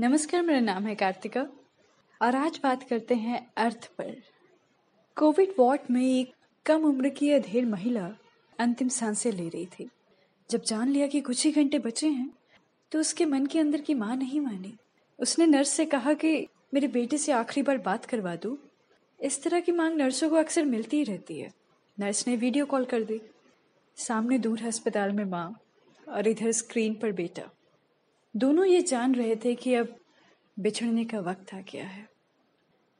नमस्कार, मेरा नाम है कार्तिका। और आज बात करते हैं अर्थ पर। कोविड वार्ड में एक कम उम्र की अधेड़ महिला अंतिम साँसें ले रही थी। जब जान लिया कि कुछ ही घंटे बचे हैं तो उसके मन के अंदर की माँ नहीं मानी। उसने नर्स से कहा कि, मेरे बेटे से आखिरी बार बात करवा दूँ। इस तरह की मांग नर्सों को अक्सर मिलती ही रहती है। नर्स ने वीडियो कॉल कर दी। सामने दूर अस्पताल में माँ और इधर स्क्रीन पर बेटा। दोनों ये जान रहे थे कि अब बिछड़ने का वक्त आ गया है।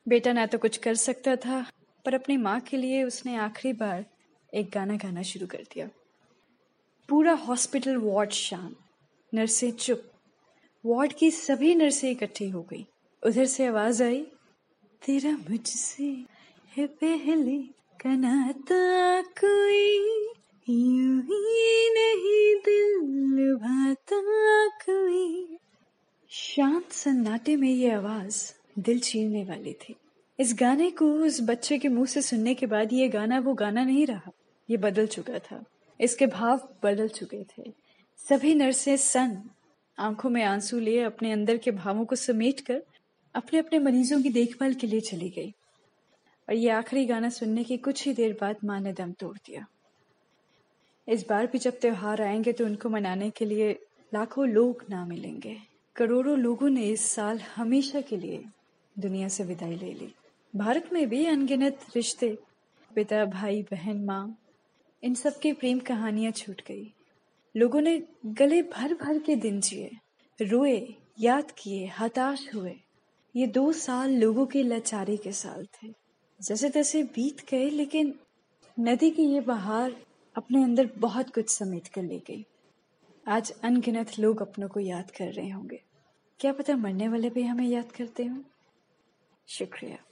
बेटा ना तो कुछ कर सकता था, पर अपनी माँ के लिए उसने आखिरी बार एक गाना गाना शुरू कर दिया। पूरा हॉस्पिटल वार्ड शाम, नर्सें चुप। वार्ड की सभी नर्सें इकट्ठी हो गई। उधर से आवाज़ आई, तेरा मुझसे है पहले कनाता कोई शांत सन्नाटे में ये आवाज़ दिल छीनने वाली थी। इस गाने को उस बच्चे के मुँह से सुनने के बाद ये गाना, वो गाना नहीं रहा। ये बदल चुका था। इसके भाव बदल चुके थे। सभी नर्सें सन, आँखों में आँसू लिए अपने अंदर के भावों को समेट कर अपने अपने मरीजों की देखभाल के लिए चली गई। और ये आखिरी गाना सुनने की कुछ ही देर बाद माँ ने दम तोड़ दिया। इस बार भी जब त्योहार आएँगे तो उनको मनाने के लिए लाखों लोग ना मिलेंगे। करोड़ों लोगों ने इस साल हमेशा के लिए दुनिया से विदाई ले ली। भारत में भी अनगिनत रिश्ते, पिता, भाई, बहन, माँ, इन सब की प्रेम कहानियाँ छूट गई। लोगों ने गले भर भर के दिन जिए, रोए, याद किए, हताश हुए। ये दो साल लोगों के लाचारी के साल थे। जैसे तैसे बीत गए, लेकिन नदी की ये बहार अपने अंदर बहुत कुछ समेट कर ले गई। आज अनगिनत लोग अपनों को याद कर रहे होंगे। क्या पता मरने वाले भी हमें याद करते हों? शुक्रिया।